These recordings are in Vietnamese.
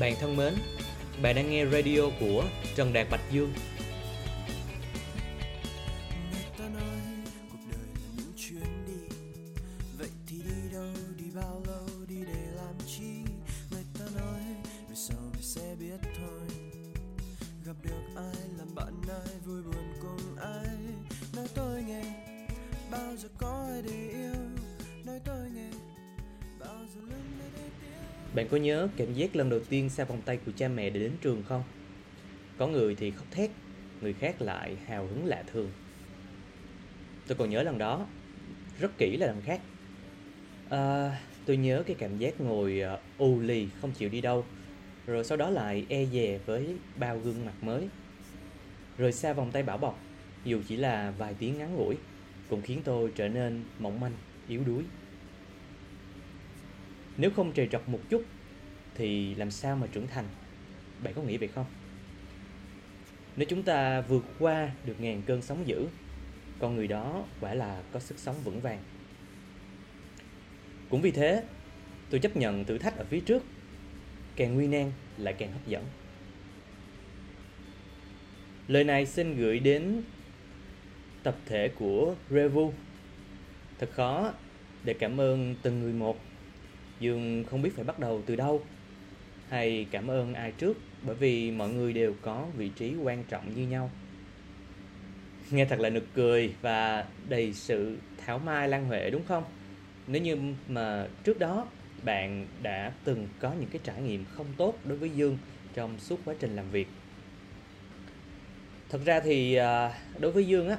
Bạn thân mến, bạn đang nghe radio của Trần Đạt Bạch Dương. Bao giờ có ai để yêu Nói tôi nghe, bao giờ lưng nơi đây bạn có nhớ cảm giác lần đầu tiên xa vòng tay của cha mẹ để đến trường không? Có người thì khóc thét, người khác lại hào hứng lạ thường. Tôi còn nhớ lần đó, rất kỹ là lần khác. À, tôi nhớ cái cảm giác ngồi ờ, u lì không chịu đi đâu, rồi sau đó lại e dè với bao gương mặt mới. Rời xa vòng tay bảo bọc, dù chỉ là vài tiếng ngắn ngủi, cũng khiến tôi trở nên mỏng manh, yếu đuối. Nếu không trầy trọc một chút thì làm sao mà trưởng thành? Bạn có nghĩ vậy không? Nếu chúng ta vượt qua được ngàn cơn sóng dữ, con người đó quả là có sức sống vững vàng. Cũng vì thế, tôi chấp nhận thử thách ở phía trước, càng nguy nan lại càng hấp dẫn. Lời này xin gửi đến tập thể của Revu. Thật khó để cảm ơn từng người một Dương không biết phải bắt đầu từ đâu hay cảm ơn ai trước, bởi vì mọi người đều có vị trí quan trọng như nhau. Nghe thật là nực cười và đầy sự thảo mai lan huệ đúng không? Nếu như mà trước đó, bạn đã từng có những cái trải nghiệm không tốt đối với Dương trong suốt quá trình làm việc. Thật ra thì à, đối với Dương á,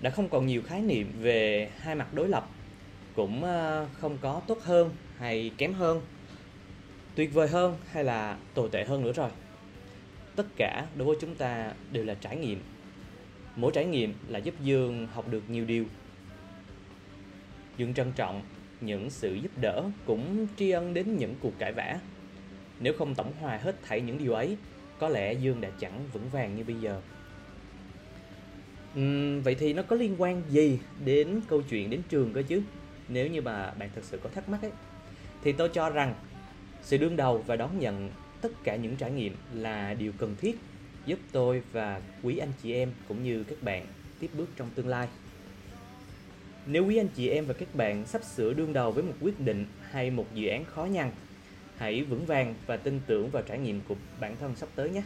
đã không còn nhiều khái niệm về hai mặt đối lập cũng à, không có tốt hơn hay kém hơn tuyệt vời hơn hay là tồi tệ hơn nữa rồi? Tất cả đối với chúng ta đều là trải nghiệm. Mỗi trải nghiệm là giúp dương học được nhiều điều. Dương trân trọng những sự giúp đỡ cũng tri ân đến những cuộc cãi vã. Nếu không tổng hòa hết thảy những điều ấy có lẽ dương đã chẳng vững vàng như bây giờ. Uhm, vậy thì nó có liên quan gì đến câu chuyện đến trường cơ chứ? Nếu như mà bạn thật sự có thắc mắc ấy thì tôi cho rằng sự đương đầu và đón nhận tất cả những trải nghiệm là điều cần thiết giúp tôi và quý anh chị em cũng như các bạn tiếp bước trong tương lai. Nếu quý anh chị em và các bạn sắp sửa đương đầu với một quyết định hay một dự án khó nhằn, hãy vững vàng và tin tưởng vào trải nghiệm của bản thân sắp tới nhé.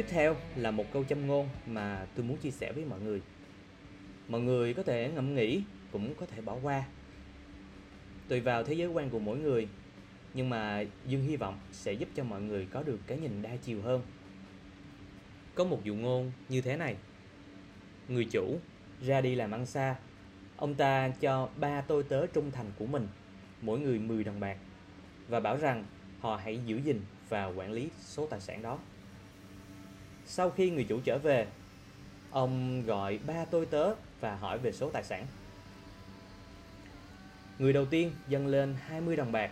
Tiếp theo là một câu châm ngôn mà tôi muốn chia sẻ với mọi người. Mọi người có thể ngẫm nghĩ, cũng có thể bỏ qua. Tùy vào thế giới quan của mỗi người, nhưng mà Dương hy vọng sẽ giúp cho mọi người có được cái nhìn đa chiều hơn. Có một dụ ngôn như thế này. Người chủ ra đi làm ăn xa, ông ta cho ba tôi tớ trung thành của mình, mỗi người 10 đồng bạc và bảo rằng họ hãy giữ gìn và quản lý số tài sản đó. Sau khi người chủ trở về, ông gọi ba tôi tớ và hỏi về số tài sản. Người đầu tiên dâng lên 20 đồng bạc,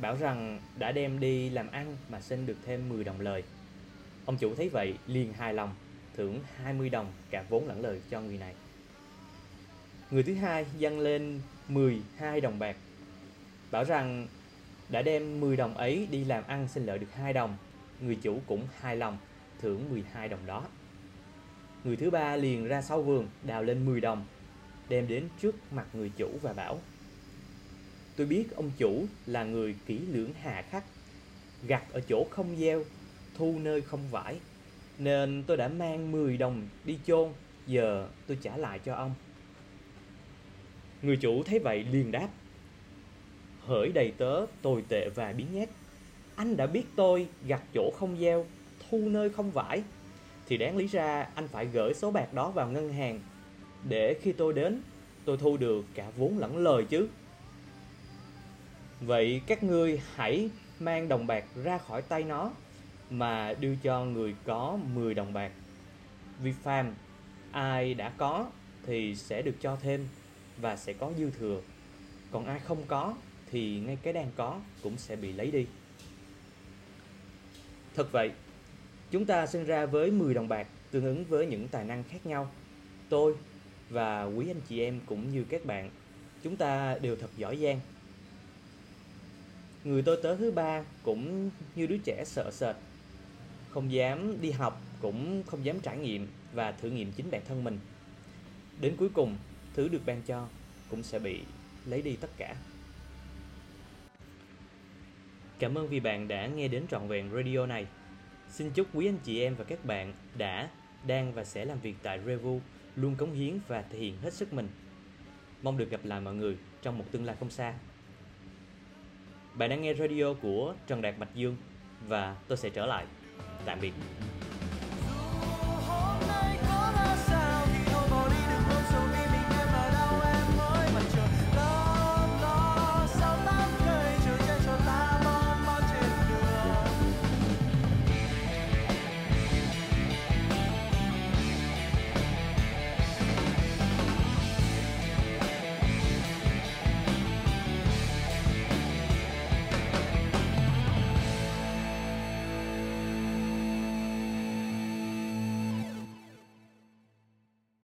bảo rằng đã đem đi làm ăn mà xin được thêm 10 đồng lời. Ông chủ thấy vậy liền hài lòng, thưởng 20 đồng cả vốn lẫn lời cho người này. Người thứ hai dâng lên 12 đồng bạc, bảo rằng đã đem 10 đồng ấy đi làm ăn xin lợi được 2 đồng. Người chủ cũng hài lòng, thưởng 12 đồng đó. Người thứ ba liền ra sau vườn đào lên 10 đồng, đem đến trước mặt người chủ và bảo Tôi biết ông chủ là người kỹ lưỡng hà khắc, gặt ở chỗ không gieo, thu nơi không vải, nên tôi đã mang 10 đồng đi chôn, giờ tôi trả lại cho ông. Người chủ thấy vậy liền đáp Hỡi đầy tớ tồi tệ và biến nhát Anh đã biết tôi gặt chỗ không gieo Thu nơi không vải Thì đáng lý ra anh phải gửi số bạc đó vào ngân hàng Để khi tôi đến Tôi thu được cả vốn lẫn lời chứ Vậy các ngươi hãy mang đồng bạc ra khỏi tay nó mà đưa cho người có 10 đồng bạc. Vì phàm ai đã có thì sẽ được cho thêm và sẽ có dư thừa. Còn ai không có thì ngay cái đang có cũng sẽ bị lấy đi. Thật vậy, chúng ta sinh ra với 10 đồng bạc tương ứng với những tài năng khác nhau. Tôi và quý anh chị em cũng như các bạn, chúng ta đều thật giỏi giang. Người tôi tớ thứ ba cũng như đứa trẻ sợ sệt, không dám đi học, cũng không dám trải nghiệm và thử nghiệm chính bản thân mình. Đến cuối cùng, thứ được ban cho cũng sẽ bị lấy đi tất cả. Cảm ơn vì bạn đã nghe đến trọn vẹn radio này. Xin chúc quý anh chị em và các bạn đã, đang và sẽ làm việc tại Revu luôn cống hiến và thể hiện hết sức mình. Mong được gặp lại mọi người trong một tương lai không xa. Bạn đang nghe radio của Trần Đạt Bạch Dương và tôi sẽ trở lại. Tạm biệt.